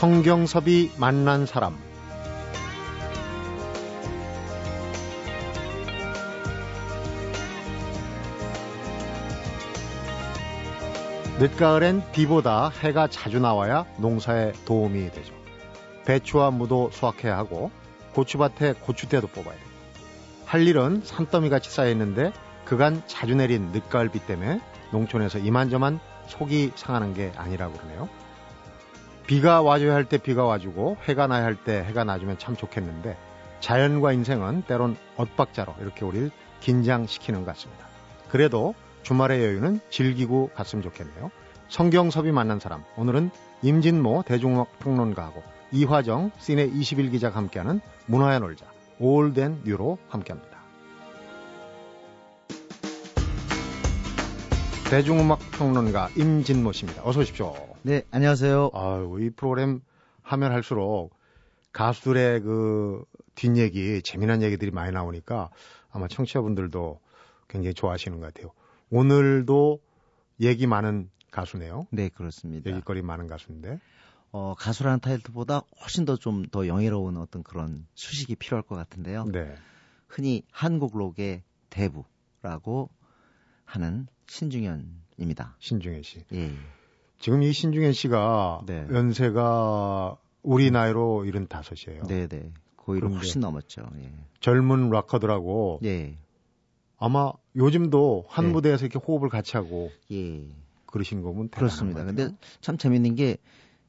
성경섭이 만난 사람 늦가을엔 비보다 해가 자주 나와야 농사에 도움이 되죠. 배추와 무도 수확해야 하고 고추밭에 고추대도 뽑아야 돼요. 할 일은 산더미같이 쌓여있는데 그간 자주 내린 늦가을비 때문에 농촌에서 이만저만 속이 상하는 게 아니라고 그러네요. 비가 와줘야 할 때 비가 와주고 해가 나야 할 때 해가 나주면 참 좋겠는데 자연과 인생은 때론 엇박자로 이렇게 우리를 긴장시키는 것 같습니다. 그래도 주말의 여유는 즐기고 갔으면 좋겠네요. 성경섭이 만난 사람 오늘은 임진모 대중음악 평론가하고 이화정 시내 21 기자가 함께하는 문화의 놀자 올덴 뉴로 함께합니다. 대중음악 평론가 임진모 씨입니다. 어서 오십시오. 네, 안녕하세요. 아유, 이 프로그램 하면 할수록 가수들의 그 뒷얘기, 재미난 얘기들이 많이 나오니까 아마 청취자분들도 굉장히 좋아하시는 것 같아요. 오늘도 얘기 많은 가수네요. 네, 그렇습니다. 얘기거리 많은 가수인데. 어, 가수라는 타이틀보다 훨씬 더 좀더 영예로운 어떤 그런 수식이 필요할 것 같은데요. 네. 흔히 한국 록의 대부라고 하는 신중현입니다. 신중현 씨. 예. 지금 이 신중현 씨가 네. 연세가 우리 나이로 75이에요. 네, 네. 고의로 그런데- 훨씬 넘었죠. 예. 젊은 락커들하고 예. 아마 요즘도 한 네. 무대에서 이렇게 호흡을 같이 하고 예. 그러신 거면 그렇습니다. 것 근데. 참 재밌는 게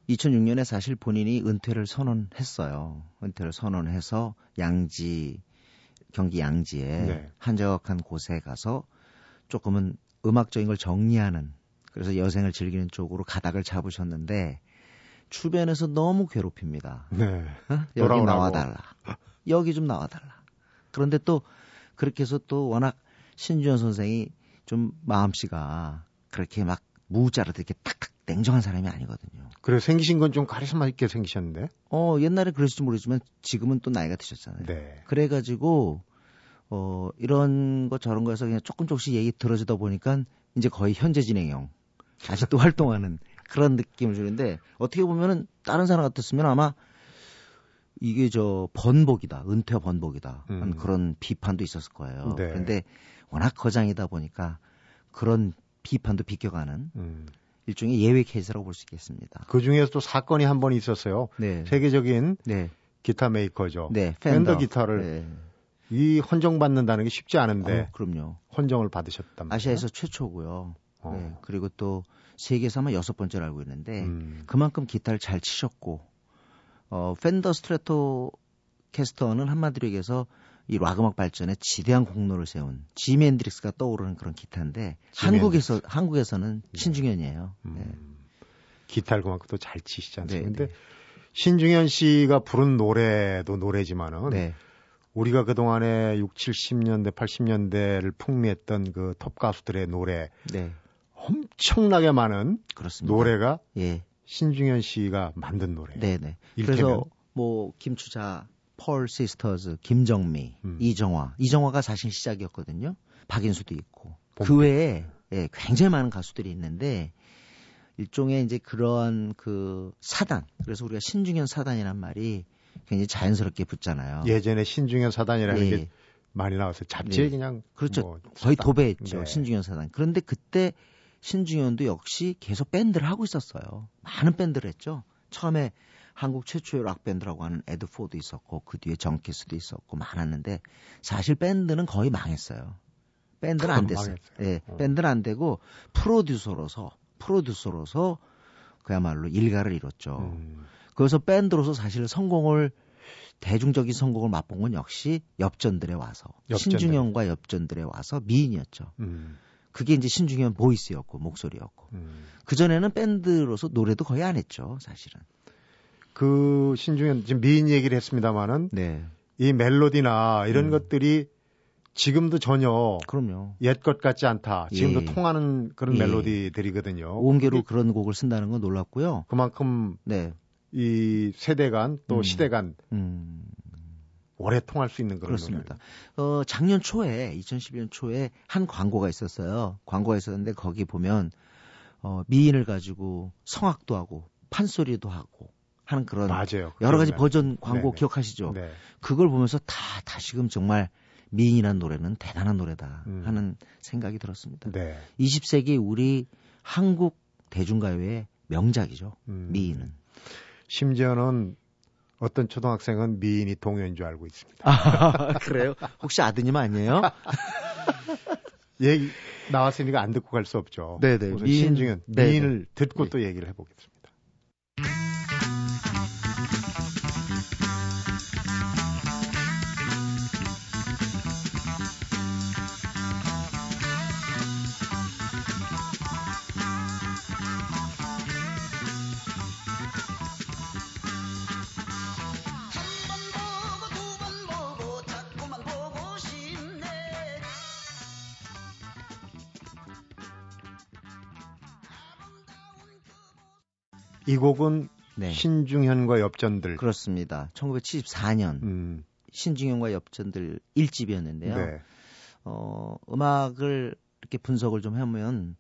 2006년에 사실 본인이 은퇴를 선언했어요. 은퇴를 선언해서 양지 경기 양지에 네. 한적한 곳에 가서 조금은 음악적인 걸 정리하는 그래서 여생을 즐기는 쪽으로 가닥을 잡으셨는데 주변에서 너무 괴롭힙니다. 네. 어? 여기. 나와달라. 여기 좀 나와달라. 그런데 또 그렇게 해서 또 워낙 신주현 선생이 좀 마음씨가 그렇게 막 무자로 이렇게 탁탁 냉정한 사람이 아니거든요. 그래 생기신 건 좀 카리스마 있게 생기셨는데. 어 옛날에 그랬을지 모르지만 지금은 또 나이가 드셨잖아요. 네. 그래가지고 어 이런 거 저런 거에서 그냥 조금 조금씩 얘기 들어주다 보니까 이제 거의 현재 진행형 아직도 활동하는 그런 느낌을 주는데 어떻게 보면은 다른 사람 같았으면 아마 이게 저 번복이다 은퇴 번복이다 하는 음. 그런 비판도 있었을 거예요. 네. 그런데 워낙 거장이다 보니까 그런 비판도 비껴가는 음. 일종의 예외 케이스라고 볼 수 있겠습니다. 그 중에서 또 사건이 한 번 있었어요. 네. 세계적인 네. 기타 메이커죠. 네. Fender 기타를 네. 이 헌정 받는다는 게 쉽지 않은데 어, 그럼요. 헌정을 받으셨단 말이에요. 아시아에서 최초고요. 어. 네, 그리고 또 세계에서 아마 여섯 번째로 알고 있는데 음. 그만큼 기타를 잘 치셨고 어 Fender Stratocaster는 한마디로 얘기해서 이 락음악 발전에 지대한 공로를 세운 지미 헨드릭스가 떠오르는 그런 기타인데 한국에서 한국에서는 신중현이에요. 음. 네. 기타를 그만큼 또 잘 치시지 네, 않습니까? 네. 근데 신중현 씨가 부른 노래도 노래지만은 네. 우리가 그동안에 6, 70년대, 80년대를 풍미했던 그 톱 가수들의 노래 네. 엄청나게 많은 그렇습니다. 노래가 예. 신중현 씨가 만든 노래. 네, 네. 일테면. 그래서 뭐 김추자, 펄 시스터즈, 김정미, 음. 이정화. 이정화가 사실 시작이었거든요. 박인수도 있고. 봄. 그 외에 예, 굉장히 많은 가수들이 있는데 일종의 이제 그러한 그 사단. 그래서 우리가 신중현 사단이란 말이 굉장히 자연스럽게 붙잖아요. 예전에 신중현 사단이라는 예. 게 많이 나왔어요. 잡지에 예. 그냥 그렇죠. 뭐 거의. 도배했죠. 네. 신중현 사단. 그런데 그때 신중현도 역시 계속 밴드를 하고 있었어요. 많은 밴드를 했죠. 처음에 한국 최초의 락 밴드라고 하는 애드포도 있었고 그 뒤에 덩키스도 있었고 많았는데 사실 밴드는 거의 망했어요. 밴드는 안 됐어요. 망했어요. 예, 어. 밴드는 안 되고 프로듀서로서 프로듀서로서 그야말로 일가를 이뤘죠. 음. 그래서 밴드로서 사실 성공을 대중적인 성공을 맛본 건 역시 엽전들에 와서 엽전들. 신중현과 엽전들에 와서 미인이었죠. 음. 그게 이제 신중현 보이스였고 목소리였고 음. 그 전에는 밴드로서 노래도 거의 안 했죠, 사실은. 그 신중현 지금 미인 얘기를 했습니다마는 네, 이 멜로디나 이런 음. 것들이 지금도 전혀 그럼요. 옛것 같지 않다. 지금도 예. 통하는 그런 예. 멜로디들이거든요. 온게로 그게 그런 곡을 쓴다는 건 놀랐고요. 그만큼 네, 이 세대 간또 음. 시대 간 음, 오래 통할 수 있는 그런 그렇습니다. 어, 작년 초에 2012년 초에 한 광고가 있었어요. 광고가 있었는데 거기 보면 어, 미인을 가지고 성악도 하고 판소리도 하고 하는 그런 맞아요. 여러 가지. 버전 광고 네네. 기억하시죠? 네. 그걸 보면서 다 다시금 정말 미인이란 노래는 대단한 노래다 음. 하는 생각이 들었습니다. 네. 20세기 우리 한국 대중가요의 명작이죠. 음. 미인은. 심지어는 어떤 초등학생은 미인이 동요인 줄 알고 있습니다. 아, 그래요? 혹시 아드님 아니에요? 얘기 나왔으니까 안 듣고 갈 수 없죠. 네네. 우선 미인- 신중현 네네. 미인을 듣고 네. 또 얘기를 해보겠습니다. 이 곡은 네. 신중현과 엽전들. 그렇습니다. 1974년 음, 신중현과 엽전들 1집이었는데요. 네. 어, 음악을 이렇게 분석을 좀 하면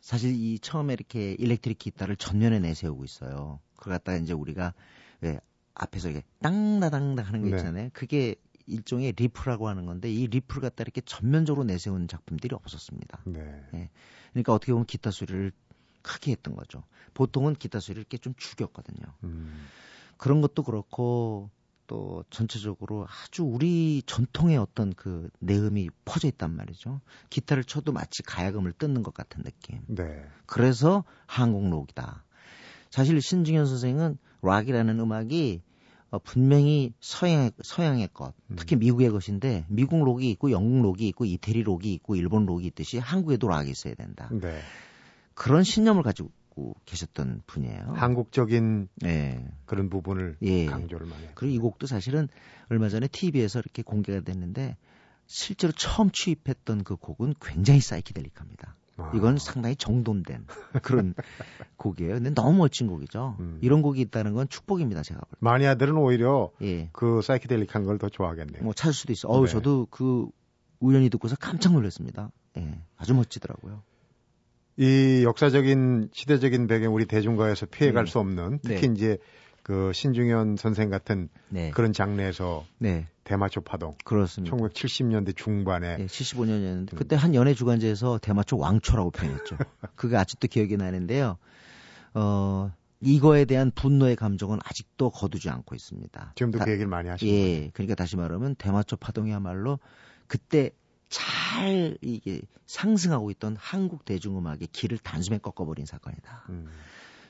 사실 이 처음에 이렇게 일렉트릭 기타를 전면에 내세우고 있어요. 그걸 갖다가 이제 우리가 왜 앞에서 이게 땅다당당 하는 거 네. 있잖아요. 그게 일종의 riff라고 하는 건데 이 riff를 갖다 이렇게 전면적으로 내세운 작품들이 없었습니다. 네. 그러니까 어떻게 보면 기타 소리를 크게 했던 거죠. 보통은 기타 소리를 이렇게 좀 죽였거든요. 음, 그런 것도 그렇고 또 전체적으로 아주 우리 전통의 어떤 그 내음이 퍼져 있단 말이죠. 기타를 쳐도 마치 가야금을 뜯는 것 같은 느낌. 네. 그래서 한국 록이다. 사실 신중현 선생은 락이라는 음악이 어, 분명히 서양 서양의 것, 특히 미국의 것인데 미국 록이 있고 영국 록이 있고 이태리 록이 있고 일본 록이 있듯이 한국에도 락이 있어야 된다. 네. 그런 신념을 가지고 계셨던 분이에요. 한국적인 네. 그런 부분을 예. 강조를 많이 했죠. 그리고 이 곡도 사실은 얼마 전에 TV에서 이렇게 공개가 됐는데 실제로 처음 취입했던 그 곡은 굉장히 사이키델릭합니다. 아, 이건 상당히 정돈된 그런 곡이에요. 근데 너무 멋진 곡이죠. 음. 이런 곡이 있다는 건 축복입니다, 제가 볼 때. 마니아들은 오히려 예. 그 사이키델릭한 걸 더 좋아하겠네요. 뭐 찾을 수도 있어. 어우, 네. 저도 그 우연히 듣고서 깜짝 놀랐습니다. 예. 아주 멋지더라고요. 이 역사적인 시대적인 배경 우리 대중가에서 피해갈 네. 수 없는 특히 네. 이제 그 신중현 선생 같은 네. 그런 장르에서 네. 대마초 파동 그렇습니다. 1970년대 중반에 예, 75년이었는데 음. 그때 한 연예 주간지에서 대마초 왕초라고 표현했죠. 그게 아직도 기억이 나는데요. 어 이거에 대한 분노의 감정은 아직도 거두지 않고 있습니다. 지금도 다- 그 얘기를 많이 하시는 예, 그러니까 다시 말하면 대마초 파동이야말로 그때 잘 이게 상승하고 있던 한국 대중음악의 길을 단숨에 꺾어버린 사건이다. 음,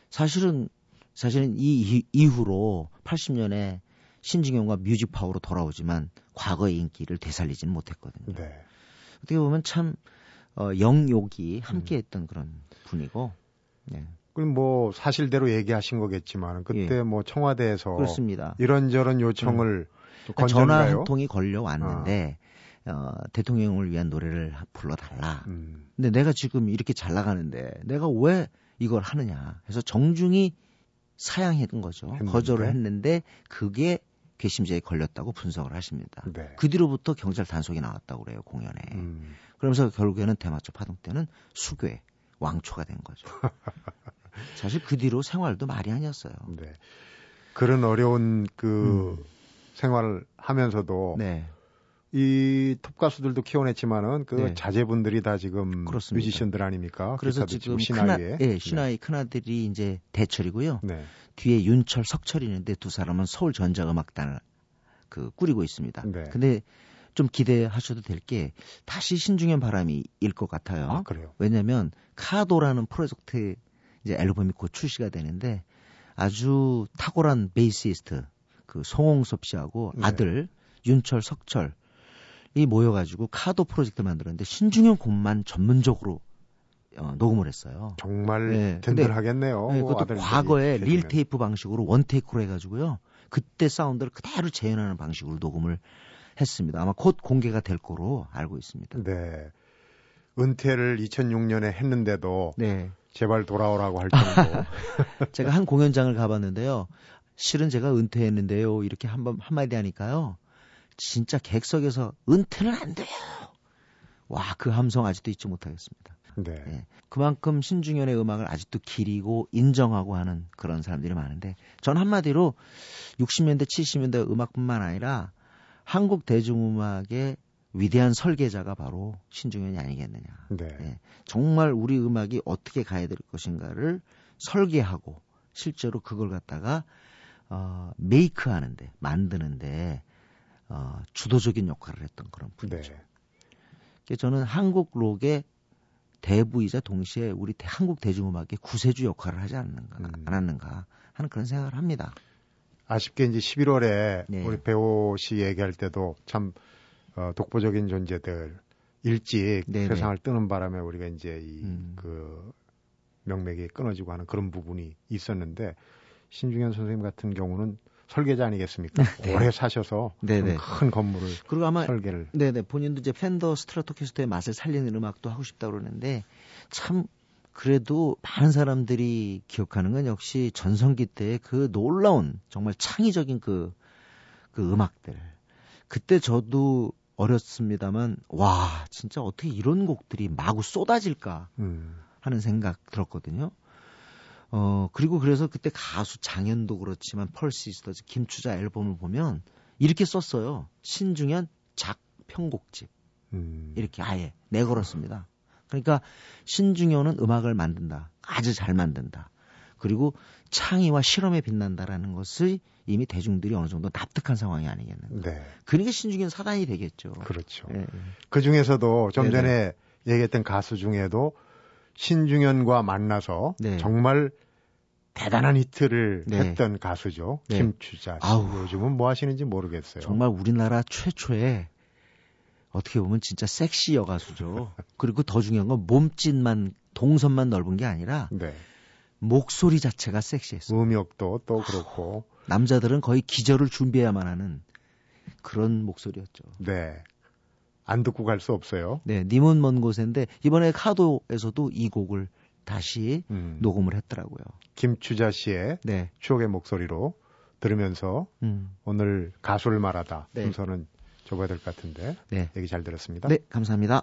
사실은 사실은 이 이- 이후로 80년에 신중현과 뮤직 파워로 돌아오지만 과거의 인기를 되살리지는 못했거든요. 네. 어떻게 보면 참 어, 영욕이 음. 함께했던 그런 분이고, 네, 그럼 뭐 사실대로 얘기하신 거겠지만 그때 뭐 청와대에서 예. 그렇습니다. 이런저런 요청을 또 그러니까 전화? 한 통이 걸려왔는데 어, 대통령을 위한 노래를 불러달라. 음, 근데 내가 지금 이렇게 잘 나가는데 내가 왜 이걸 하느냐. 해서 정중히 사양했던 거죠. 했는데? 거절을 했는데 그게 괘씸죄에 걸렸다고 분석을 하십니다. 네. 그 뒤로부터 경찰 단속이 나왔다고 그래요 공연에. 음, 그러면서 결국에는 대마초 파동 때는 수괴 왕초가 된 거죠. 사실 그 뒤로 생활도 말이 아니었어요. 네. 그런 어려운 그 음. 생활을 하면서도 네, 이 톱 가수들도 키워냈지만은 그 네. 자제분들이 다 지금 그렇습니다. 뮤지션들 아닙니까? 그래서 지금 신화위에. 예, 신화의 큰아들이 이제 대철이고요. 네. 뒤에 윤철, 석철이 있는데 두 사람은 서울 전자음악단을 그 꾸리고 있습니다. 네. 근데 좀 기대하셔도 될 게 다시 신중현 바람이 일 것 같아요. 아, 그래요. 왜냐하면 카도라는 프로젝트 이제 앨범이 곧 출시가 되는데 아주 탁월한 베이시스트 그 송홍섭 씨하고 네. 아들 윤철, 석철 이 모여가지고 카도 프로젝트 만들었는데 신중현 곡만 전문적으로 어, 녹음을 했어요. 정말 네, 든든하겠네요. 네, 그것도 과거에 릴. 테이프 방식으로 one take로 해가지고요. 그때 사운드를 그대로 재현하는 방식으로 녹음을 했습니다. 아마 곧 공개가 될 거로 알고 있습니다. 네. 은퇴를 2006년에 했는데도 네. 제발 돌아오라고 할 정도. 제가 한 공연장을 가봤는데요. 실은 제가 은퇴했는데요. 이렇게 한번 한마디 하니까요. 진짜 객석에서 은퇴는 안 돼요. 와, 그 함성 아직도 잊지 못하겠습니다. 네. 예. 그만큼 신중현의 음악을 아직도 기리고 인정하고 하는 그런 사람들이 많은데 전 한마디로 60년대 70년대 음악뿐만 아니라 한국 대중음악의 위대한 설계자가 바로 신중현이 아니겠느냐. 네. 예. 정말 우리 음악이 어떻게 가야 될 것인가를 설계하고 실제로 그걸 갖다가 어, 메이크하는데 만드는데 어, 주도적인 역할을 했던 그런 네. 분이죠. 그래서 저는 한국 록의 대부이자 동시에 우리 대- 한국 대중음악의 구세주 역할을 하지 않는가, 음. 않았는가 하는 그런 생각을 합니다. 아쉽게 이제 11월에 네. 우리 배우 씨 얘기할 때도 참 어, 독보적인 존재들 일찍 네네. 세상을 뜨는 바람에 우리가 이제 이 음. 그 명맥이 끊어지고 하는 그런 부분이 있었는데 신중현 선생님 같은 경우는 설계자 아니겠습니까? 네. 오래 사셔서 네네. 큰 건물을 그리고 아마 설계를 네네 본인도 이제 팬더 스트라토캐스터의 맛을 살리는 음악도 하고 싶다 고 그러는데 참 그래도 많은 사람들이 기억하는 건 역시 전성기 때의 그 놀라운 정말 창의적인 그, 그 음악들. 그때 저도 어렸습니다만 와 진짜 어떻게 이런 곡들이 마구 쏟아질까 음, 하는 생각 들었거든요. 어, 그리고 그래서 그때 가수 장현도 그렇지만 펄시스터즈 김추자 앨범을 보면 이렇게 썼어요. 신중현 작편곡집. 음, 이렇게 아예 내걸었습니다. 그러니까 신중현은 음악을 만든다. 아주 잘 만든다. 그리고 창의와 실험에 빛난다라는 것을 이미 대중들이 어느 정도 납득한 상황이 아니겠는가. 네, 그러니까 신중현 사단이 되겠죠. 그렇죠. 예, 예. 그 중에서도 좀 네네. 전에 얘기했던 가수 중에도 신중현과 만나서 네. 정말 대단한 히트를 네. 했던 가수죠. 네. 김추자 씨. 아우. 요즘은 뭐 하시는지 모르겠어요. 정말 우리나라 최초의 어떻게 보면 진짜 섹시 여가수죠. 그리고 더 중요한 건 몸짓만 동선만 넓은 게 아니라 네. 목소리 자체가 섹시했어요. 음역도 또 그렇고. 남자들은 거의 기절을 준비해야만 하는 그런 목소리였죠. 네. 안 듣고 갈 수 없어요. 네, 님은 먼 곳인데 이번에 카도에서도 이 곡을 다시 음. 녹음을 했더라고요. 김추자 씨의 네, 추억의 목소리로 들으면서 음, 오늘 가수를 말하다 네. 순서는 접어야 될 것 같은데 네, 얘기 잘 들었습니다. 네, 감사합니다.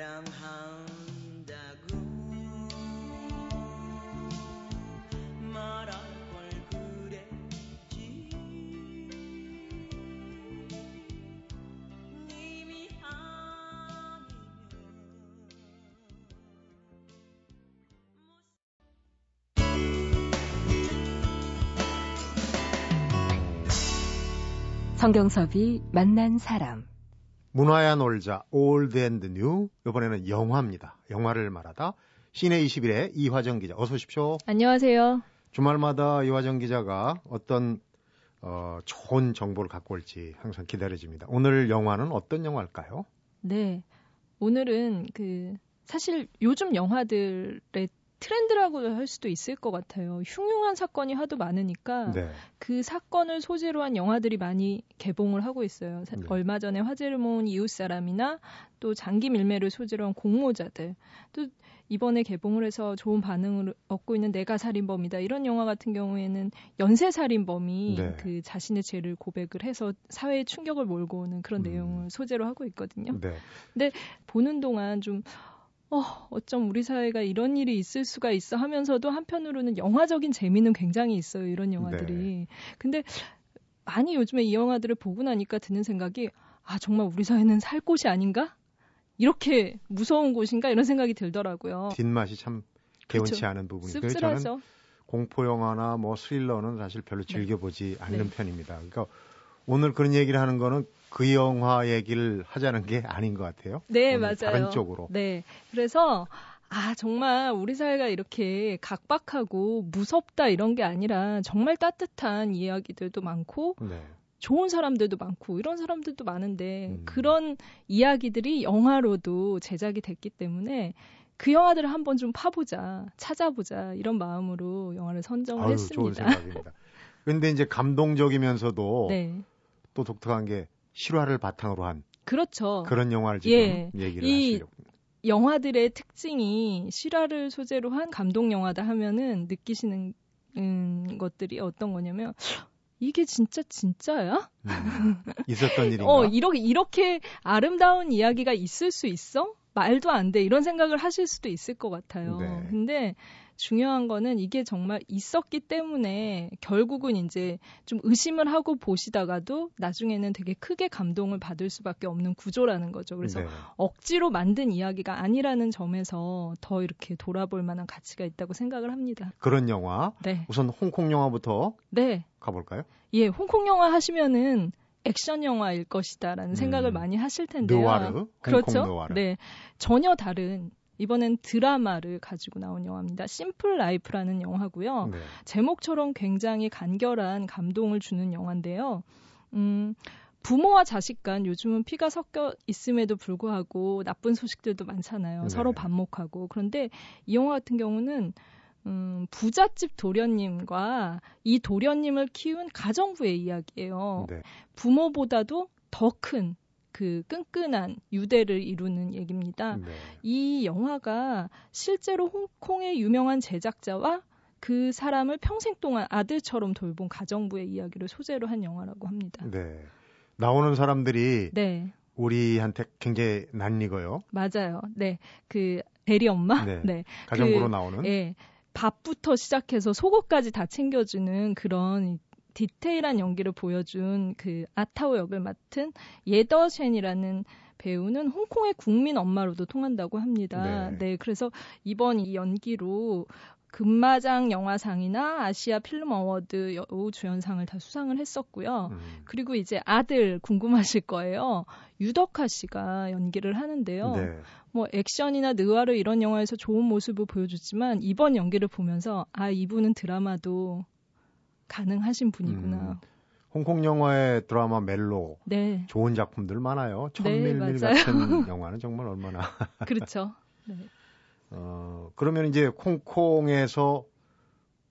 사랑한다고 말할 걸 그랬지 님이 아니면 성경섭이 만난 사람. 문화야 놀자 Old and New 이번에는 영화입니다. 영화를 말하다 시내 21의 이화정 기자 어서 오십시오. 안녕하세요. 주말마다 이화정 기자가 어떤 어, 좋은 정보를 갖고 올지 항상 기다려집니다. 오늘 영화는 어떤 영화일까요? 네. 오늘은 그 사실 요즘 영화들의 트렌드라고 할 수도 있을 것 같아요. 흉흉한 사건이 하도 많으니까 네. 그 사건을 소재로 한 영화들이 많이 개봉을 하고 있어요. 사- 네. 얼마 전에 화제를 모은 이웃사람이나 또 장기 밀매를 소재로 한 공모자들 또 이번에 개봉을 해서 좋은 반응을 얻고 있는 내가 살인범이다 이런 영화 같은 경우에는 연쇄 살인범이 네. 그 자신의 죄를 고백을 해서 사회에 충격을 몰고 오는 그런 음. 내용을 소재로 하고 있거든요. 네. 보는 동안 좀 어, 어쩜 우리 사회가 이런 일이 있을 수가 있어 하면서도 한편으로는 영화적인 재미는 굉장히 있어요. 이런 영화들이. 네. 근데 많이 요즘에 이 영화들을 보고 나니까 드는 생각이 아, 정말 우리 사회는 살 곳이 아닌가? 이렇게 무서운 곳인가? 이런 생각이 들더라고요. 뒷맛이 참 개운치 그렇죠. 않은 부분이 씁쓸하죠. 공포 영화나 뭐 스릴러는 사실 별로 즐겨보지 않는 네. 편입니다. 그러니까 오늘 그런 얘기를 하는 거는 그 영화 얘기를 하자는 게 아닌 것 같아요. 네, 맞아요. 다른 쪽으로. 네. 그래서 아, 정말 우리 사회가 이렇게 각박하고 무섭다 이런 게 아니라 정말 따뜻한 이야기들도 많고 네. 좋은 사람들도 많고 이런 사람들도 많은데 음. 그런 이야기들이 영화로도 제작이 됐기 때문에 그 영화들을 한번 좀 파보자, 찾아보자 이런 마음으로 영화를 선정을 아유, 좋은 했습니다. 생각입니다. 근데 이제 감동적이면서도 네, 또 독특한 게 실화를 바탕으로 한 그렇죠. 그런 영화를 지금 예. 얘기를 이 하시려고. 영화들의 특징이 실화를 소재로 한 감동 영화다 하면은 느끼시는 음, 것들이 어떤 거냐면 이게 진짜 진짜야? 음, 있었던 일인가? 어, 이렇게 이렇게 아름다운 이야기가 있을 수 있어? 말도 안 돼. 이런 생각을 하실 수도 있을 것 같아요. 네. 근데 중요한 거는 이게 정말 있었기 때문에 결국은 이제 좀 의심을 하고 보시다가도 나중에는 되게 크게 감동을 받을 수밖에 없는 구조라는 거죠. 그래서 네. 억지로 만든 이야기가 아니라는 점에서 더 이렇게 돌아볼 만한 가치가 있다고 생각을 합니다. 그런 영화. 네. 우선 홍콩 영화부터 네. 가볼까요? 예, 홍콩 영화 하시면은 액션 영화일 것이다라는 생각을 음. 많이 하실 텐데요. 홍콩 그렇죠. 느와르. 네. 전혀 다른 이번엔 드라마를 가지고 나온 영화입니다. Simple Life라는 영화고요. 네. 제목처럼 굉장히 간결한 감동을 주는 영화인데요. 음, 부모와 자식 간 요즘은 피가 섞여 있음에도 불구하고 나쁜 소식들도 많잖아요. 네. 서로 반목하고. 그런데 이 영화 같은 경우는 음, 부잣집 도련님과 이 도련님을 키운 가정부의 이야기예요. 네. 부모보다도 더 큰 그 끈끈한 유대를 이루는 얘기입니다. 네. 이 영화가 실제로 홍콩의 유명한 제작자와 그 사람을 평생 동안 아들처럼 돌본 가정부의 이야기를 소재로 한 영화라고 합니다. 네. 나오는 사람들이 네, 우리한테 굉장히 낯익어요. 맞아요. 네, 그 대리 엄마, 네. 네, 가정부로 그, 나오는. 예, 밥부터 시작해서 속옷까지 다 챙겨주는 그런 디테일한 연기를 보여준 그 아타오 역을 맡은 예더 쉔이라는 배우는 홍콩의 국민 엄마로도 통한다고 합니다. 네. 네, 그래서 이번 이 연기로 금마장 영화상이나 아시아 필름 Award 여우 주연상을 다 수상을 했었고요. 음. 그리고 이제 아들 궁금하실 거예요. 유덕화 씨가 연기를 하는데요. 네. 뭐 액션이나 느와르 이런 영화에서 좋은 모습을 보여줬지만 이번 연기를 보면서 아 이분은 드라마도 가능하신 분이구나. 음. 홍콩 영화의 드라마 멜로 네, 좋은 작품들 많아요. 네, 천밀밀 맞아요. 같은 영화는 정말 얼마나. 그렇죠. 네. 어, 그러면 이제 홍콩에서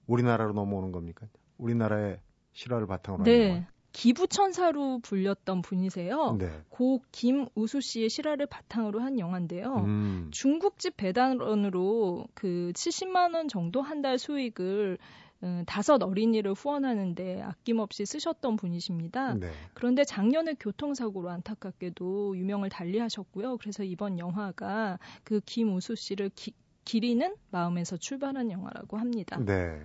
우리나라로 넘어오는 겁니까? 우리나라의 실화를 바탕으로 한 네. 기부천사로 불렸던 분이세요. 영화. 네. 고 김우수 씨의 실화를 바탕으로 한 영화인데요. 음. 중국집 배달원으로 그 70만 원 정도 한 달 수익을 음, 다섯 어린이를 후원하는데 아낌없이 쓰셨던 분이십니다. 네. 그런데 작년에 교통사고로 안타깝게도 유명을 달리하셨고요. 그래서 이번 영화가 그 김우수 씨를 기, 기리는 마음에서 출발한 영화라고 합니다. 네.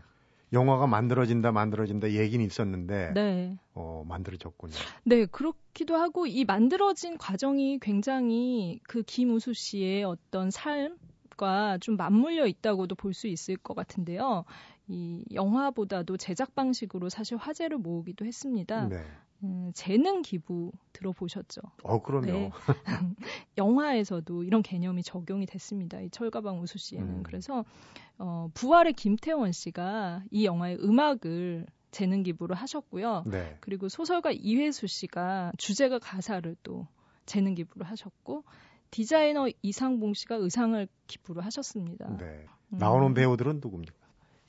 영화가 만들어진다 만들어진다 얘기는 있었는데 네. 어, 만들어졌군요. 네, 그렇기도 하고 이 만들어진 과정이 굉장히 그 김우수 씨의 어떤 삶과 좀 맞물려 있다고도 볼 수 있을 것 같은데요. 이 영화보다도 제작 방식으로 사실 화제를 모으기도 했습니다. 네. 음, 재능 기부 들어보셨죠? 어, 그럼요. 네. 영화에서도 이런 개념이 적용이 됐습니다. 이 철가방 우수 씨에는. 음. 그래서 어, 부활의 김태원 씨가 이 영화의 음악을 재능 기부를 하셨고요. 네. 그리고 소설가 이외수 씨가 주제가 가사를 또 재능 기부를 하셨고 디자이너 이상봉 씨가 의상을 기부를 하셨습니다. 네. 음, 나오는 배우들은 누굽니까?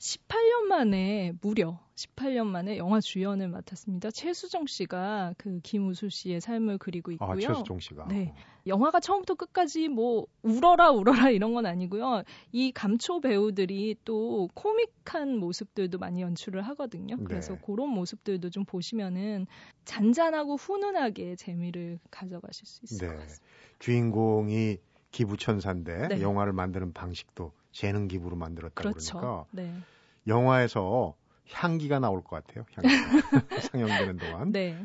18년 만에 무려 18년 만에 영화 주연을 맡았습니다. 최수종 씨가 그 김우수 씨의 삶을 그리고 있고요. 아, 최수종 씨가. 네. 영화가 처음부터 끝까지 뭐 울어라 울어라 이런 건 아니고요. 이 감초 배우들이 또 코믹한 모습들도 많이 연출을 하거든요. 그래서 네. 그런 모습들도 좀 보시면은 잔잔하고 훈훈하게 재미를 가져가실 수 있을 네. 것 같습니다. 주인공이 기부천사인데 네. 영화를 만드는 방식도 재능 기부로 만들었다 그렇죠. 그러니까 네. 영화에서 향기가 나올 것 같아요. 향기. 상영되는 동안. 네.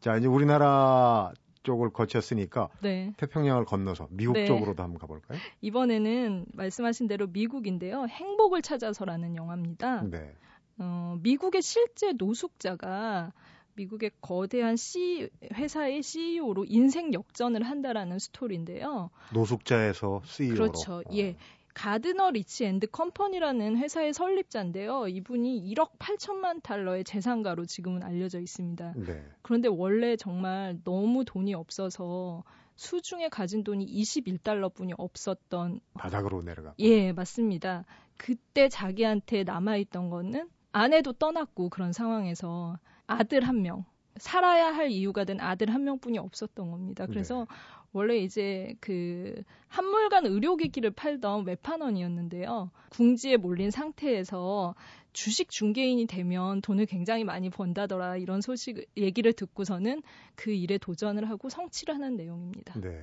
자, 이제 우리나라 쪽을 거쳤으니까 네. 태평양을 건너서 미국 네. 쪽으로도 한번 가볼까요? 이번에는 말씀하신 대로 미국인데요. 행복을 찾아서라는 영화입니다. 네. 어, 미국의 실제 노숙자가 미국의 거대한 C 회사의 CEO로 인생 역전을 한다라는 스토리인데요. 노숙자에서 CEO로. 그렇죠. 예. 가드너 리치 앤드 컴퍼니라는 회사의 설립자인데요. 이분이 1억 8천만 달러의 재산가로 지금은 알려져 있습니다. 네. 그런데 원래 정말 너무 돈이 없어서 수중에 가진 돈이 21달러뿐이 없었던 바닥으로 내려가. 예, 맞습니다. 그때 자기한테 남아 있던 거는 아내도 떠났고 그런 상황에서 아들 한 명, 살아야 할 이유가 된 아들 한 명뿐이 없었던 겁니다. 그래서 네. 원래 이제 그 한물간 의료기기를 팔던 외판원이었는데요. 궁지에 몰린 상태에서 주식 중개인이 되면 돈을 굉장히 많이 번다더라 이런 소식 얘기를 듣고서는 그 일에 도전을 하고 성취를 하는 내용입니다. 네.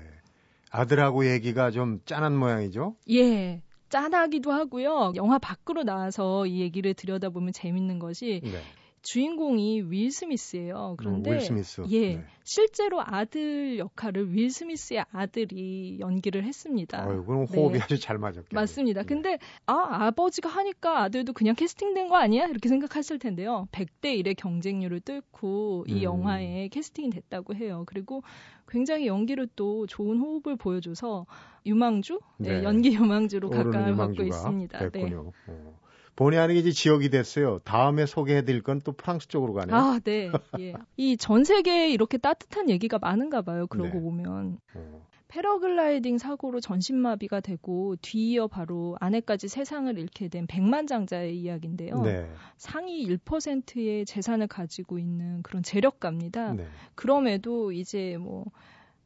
아들하고 얘기가 좀 짠한 모양이죠? 예. 짠하기도 하고요. 영화 밖으로 나와서 이 얘기를 들여다보면 재밌는 것이 네. 주인공이 윌 스미스예요. 그런데 어, 윌 스미스. 예, 네. 실제로 아들 역할을 윌 스미스의 아들이 연기를 했습니다. 어유, 그럼 호흡이 네. 아주 잘 맞았겠네요. 맞습니다. 네. 근데 아 아버지가 하니까 아들도 그냥 캐스팅된 거 아니야? 이렇게 생각하실 텐데요. 100대 1의 경쟁률을 뚫고 이 음. 영화에 캐스팅이 됐다고 해요. 그리고 굉장히 연기를 또 좋은 호흡을 보여줘서 유망주, 네, 네. 연기 유망주로 각광을 받고 있습니다. 네. 됐군요. 어. 본의 아니게 이제 지역이 됐어요. 다음에 소개해드릴 건 또 프랑스 쪽으로 가네요. 아, 네. 예. 이 전 세계에 이렇게 따뜻한 얘기가 많은가 봐요. 그러고 네. 보면. 어. 패러글라이딩 사고로 전신마비가 되고 뒤이어 바로 아내까지 세상을 잃게 된 백만장자의 이야기인데요. 네. 상위 1%의 재산을 가지고 있는 그런 재력가입니다. 네. 그럼에도 이제 뭐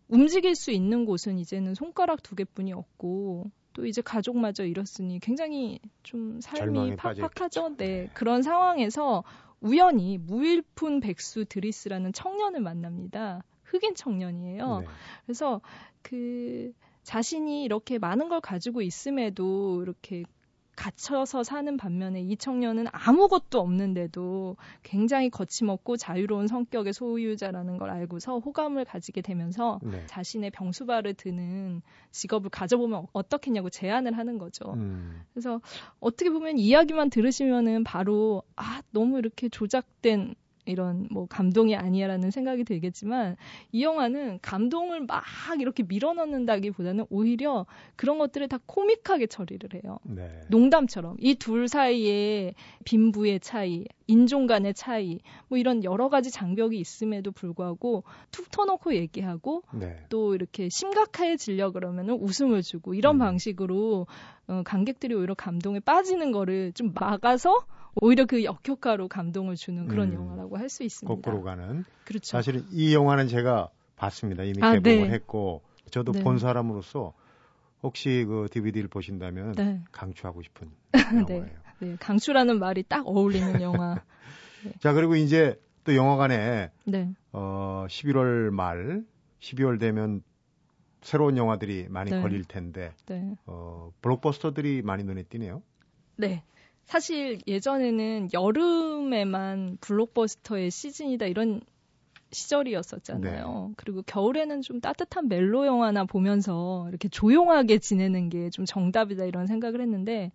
움직일 수 있는 곳은 이제는 손가락 두 개뿐이 없고 또 이제 가족마저 잃었으니 굉장히 좀 삶이 팍팍하죠. 네. 네. 그런 상황에서 우연히 무일푼 백수 드리스라는 청년을 만납니다. 흑인 청년이에요. 네. 그래서 그 자신이 이렇게 많은 걸 가지고 있음에도 이렇게 갇혀서 사는 반면에 이 청년은 아무것도 없는데도 굉장히 거침없고 자유로운 성격의 소유자라는 걸 알고서 호감을 가지게 되면서 네. 자신의 병수발을 드는 직업을 가져보면 어떻겠냐고 제안을 하는 거죠. 음. 그래서 어떻게 보면 이야기만 들으시면은 바로 아 너무 이렇게 조작된 이런 뭐 감동이 아니야라는 생각이 들겠지만 이 영화는 감동을 막 이렇게 밀어넣는다기보다는 오히려 그런 것들을 다 코믹하게 처리를 해요. 네. 농담처럼 이 둘 사이에 빈부의 차이, 인종 간의 차이, 뭐 이런 여러 가지 장벽이 있음에도 불구하고 툭 터놓고 얘기하고 네. 또 이렇게 심각해지려 그러면은 웃음을 주고 이런 음. 방식으로 어, 관객들이 오히려 감동에 빠지는 거를 좀 막아서 오히려 그 역효과로 감동을 주는 그런 음. 영화라고 할 수 있습니다. 거꾸로 가는. 그렇죠. 사실은 이 영화는 제가 봤습니다. 이미 아, 개봉을 네. 했고 저도 네. 본 사람으로서 혹시 그 DVD를 보신다면 네, 강추하고 싶은 네. 영화예요. 네, 강추라는 말이 딱 어울리는 영화. 자 그리고 이제 또 영화관에 네, 어 11월 말 12월 되면 새로운 영화들이 많이 네. 걸릴 텐데 네, 어 블록버스터들이 많이 눈에 띄네요. 네. 사실 예전에는 여름에만 블록버스터의 시즌이다 이런 시절이었었잖아요. 네. 그리고 겨울에는 좀 따뜻한 멜로 영화나 보면서 이렇게 조용하게 지내는 게 좀 정답이다 이런 생각을 했는데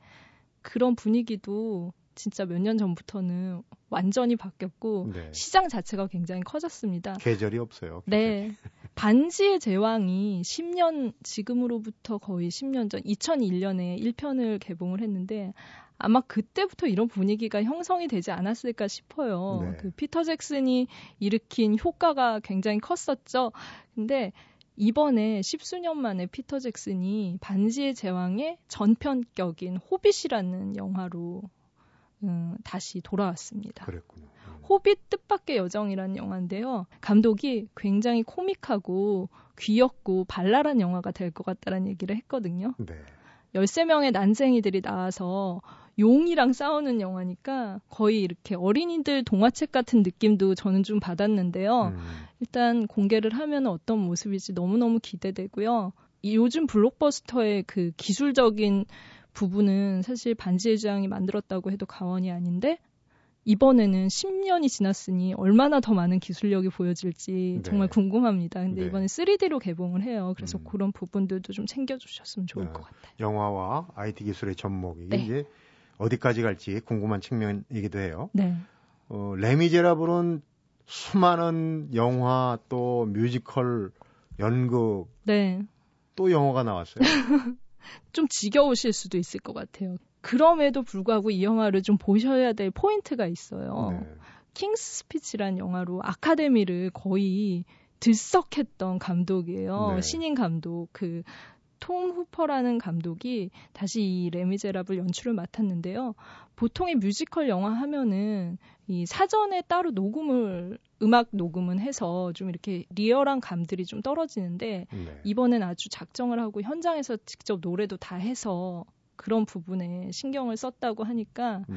그런 분위기도 진짜 몇 년 전부터는 완전히 바뀌었고 네. 시장 자체가 굉장히 커졌습니다. 계절이 없어요. 네. 반지의 제왕이 10년, 지금으로부터 거의 10년 전, 2001년에 1편을 개봉을 했는데, 아마 그때부터 이런 분위기가 형성이 되지 않았을까 싶어요. 네. 그 피터 잭슨이 일으킨 효과가 굉장히 컸었죠. 근데 이번에 십수년 만에 피터 잭슨이 반지의 제왕의 전편격인 호빗이라는 영화로 음, 다시 돌아왔습니다. 그랬군요. 음. 호빗 뜻밖의 여정이라는 영화인데요. 감독이 굉장히 코믹하고 귀엽고 발랄한 영화가 될 것 같다라는 얘기를 했거든요. 네. 13명의 난쟁이들이 나와서 용이랑 싸우는 영화니까 거의 이렇게 어린이들 동화책 같은 느낌도 저는 좀 받았는데요. 음. 일단 공개를 하면 어떤 모습일지 너무너무 기대되고요. 이 요즘 블록버스터의 그 기술적인 부분은 사실 반지의 제왕이 만들었다고 해도 과언이 아닌데 이번에는 10년이 지났으니 얼마나 더 많은 기술력이 보여질지 네. 정말 궁금합니다. 근데 네. 이번에 3D로 개봉을 해요. 그래서 음. 그런 부분들도 좀 챙겨주셨으면 좋을 네. 것 같아요. 영화와 IT 기술의 접목이 네. 이제 어디까지 갈지 궁금한 측면이기도 해요. 네. 어, 레미제라블은 수많은 영화 또 뮤지컬 연극 네. 또 영화가 나왔어요. 좀 지겨우실 수도 있을 것 같아요. 그럼에도 불구하고 이 영화를 좀 보셔야 될 포인트가 있어요. 네. King's Speech란 영화로 아카데미를 거의 들썩했던 감독이에요. 네. 신인 감독. 그 톰 후퍼라는 감독이 다시 이 레미제라블 연출을 맡았는데요. 보통의 뮤지컬 영화 하면은 이 사전에 따로 녹음을 음악 녹음은 해서 좀 이렇게 리얼한 감들이 좀 떨어지는데 네. 이번엔 아주 작정을 하고 현장에서 직접 노래도 다 해서 그런 부분에 신경을 썼다고 하니까 네.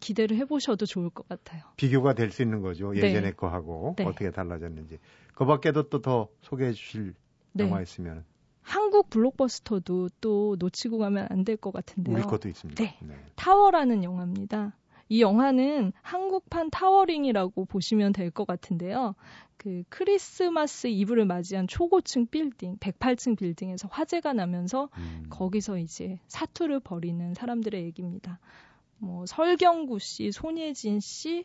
기대를 해보셔도 좋을 것 같아요. 비교가 될 수 있는 거죠. 네. 예전에 거하고 네. 어떻게 달라졌는지. 그 밖에도 또 더 소개해 주실 네. 영화 있으면 한국 블록버스터도 또 놓치고 가면 안 될 것 같은데요. 우리 것도 있습니다. 네. 타워라는 영화입니다. 이 영화는 한국판 Towering이라고 보시면 될 것 같은데요. 그 크리스마스 이브를 맞이한 초고층 빌딩, 108층 빌딩에서 화재가 나면서 음. 거기서 이제 사투를 벌이는 사람들의 얘기입니다. 뭐 설경구 씨, 손예진 씨,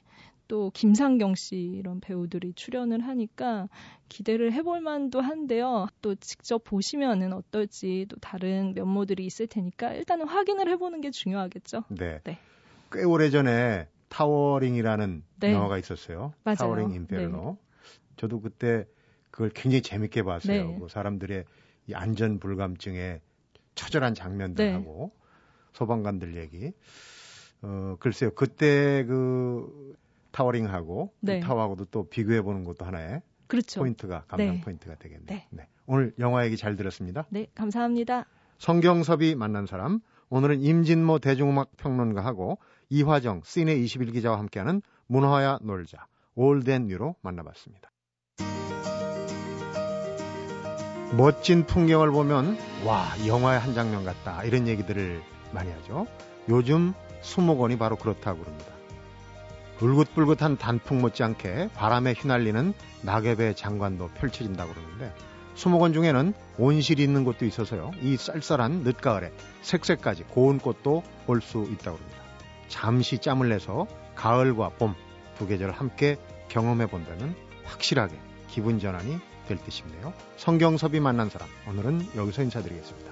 또 김상경 씨 이런 배우들이 출연을 하니까 기대를 해볼 만도 한데요. 또 직접 보시면은 어떨지 또 다른 면모들이 있을 테니까 일단은 확인을 해보는 게 중요하겠죠. 네. 네. 꽤 오래 전에 Towering이라는 네. 영화가 있었어요. 맞아요. Towering Inferno. 저도 그때 그걸 굉장히 재밌게 봤어요. 네. 그 사람들의 이 안전 불감증에 처절한 네. 장면들하고 소방관들 얘기. 어, 글쎄요. 그때 그 Towering하고 이 네. 타워하고도 또 비교해 보는 것도 하나의 그렇죠. 포인트가 감상 네. 포인트가 되겠네요. 네. 네. 오늘 영화 얘기 잘 들었습니다. 네, 감사합니다. 성경섭이 만난 사람 오늘은 임진모 대중음악 평론가하고 이화정 씨네 21 기자와 함께하는 문화야 놀자 Old and New로 만나봤습니다. 멋진 풍경을 보면 와 영화의 한 장면 같다 이런 얘기들을 많이 하죠. 요즘 수목원이 바로 그렇다고 그럽니다. 불긋불긋한 단풍 못지않게 바람에 휘날리는 낙엽의 장관도 펼쳐진다고 그러는데 수목원 중에는 온실이 있는 곳도 있어서요. 이 쌀쌀한 늦가을에 색색까지 고운 꽃도 볼 수 있다고 합니다. 잠시 짬을 내서 가을과 봄 두 계절을 함께 경험해 본다면 확실하게 기분 전환이 될 듯 싶네요. 성경섭이 만난 사람 오늘은 여기서 인사드리겠습니다.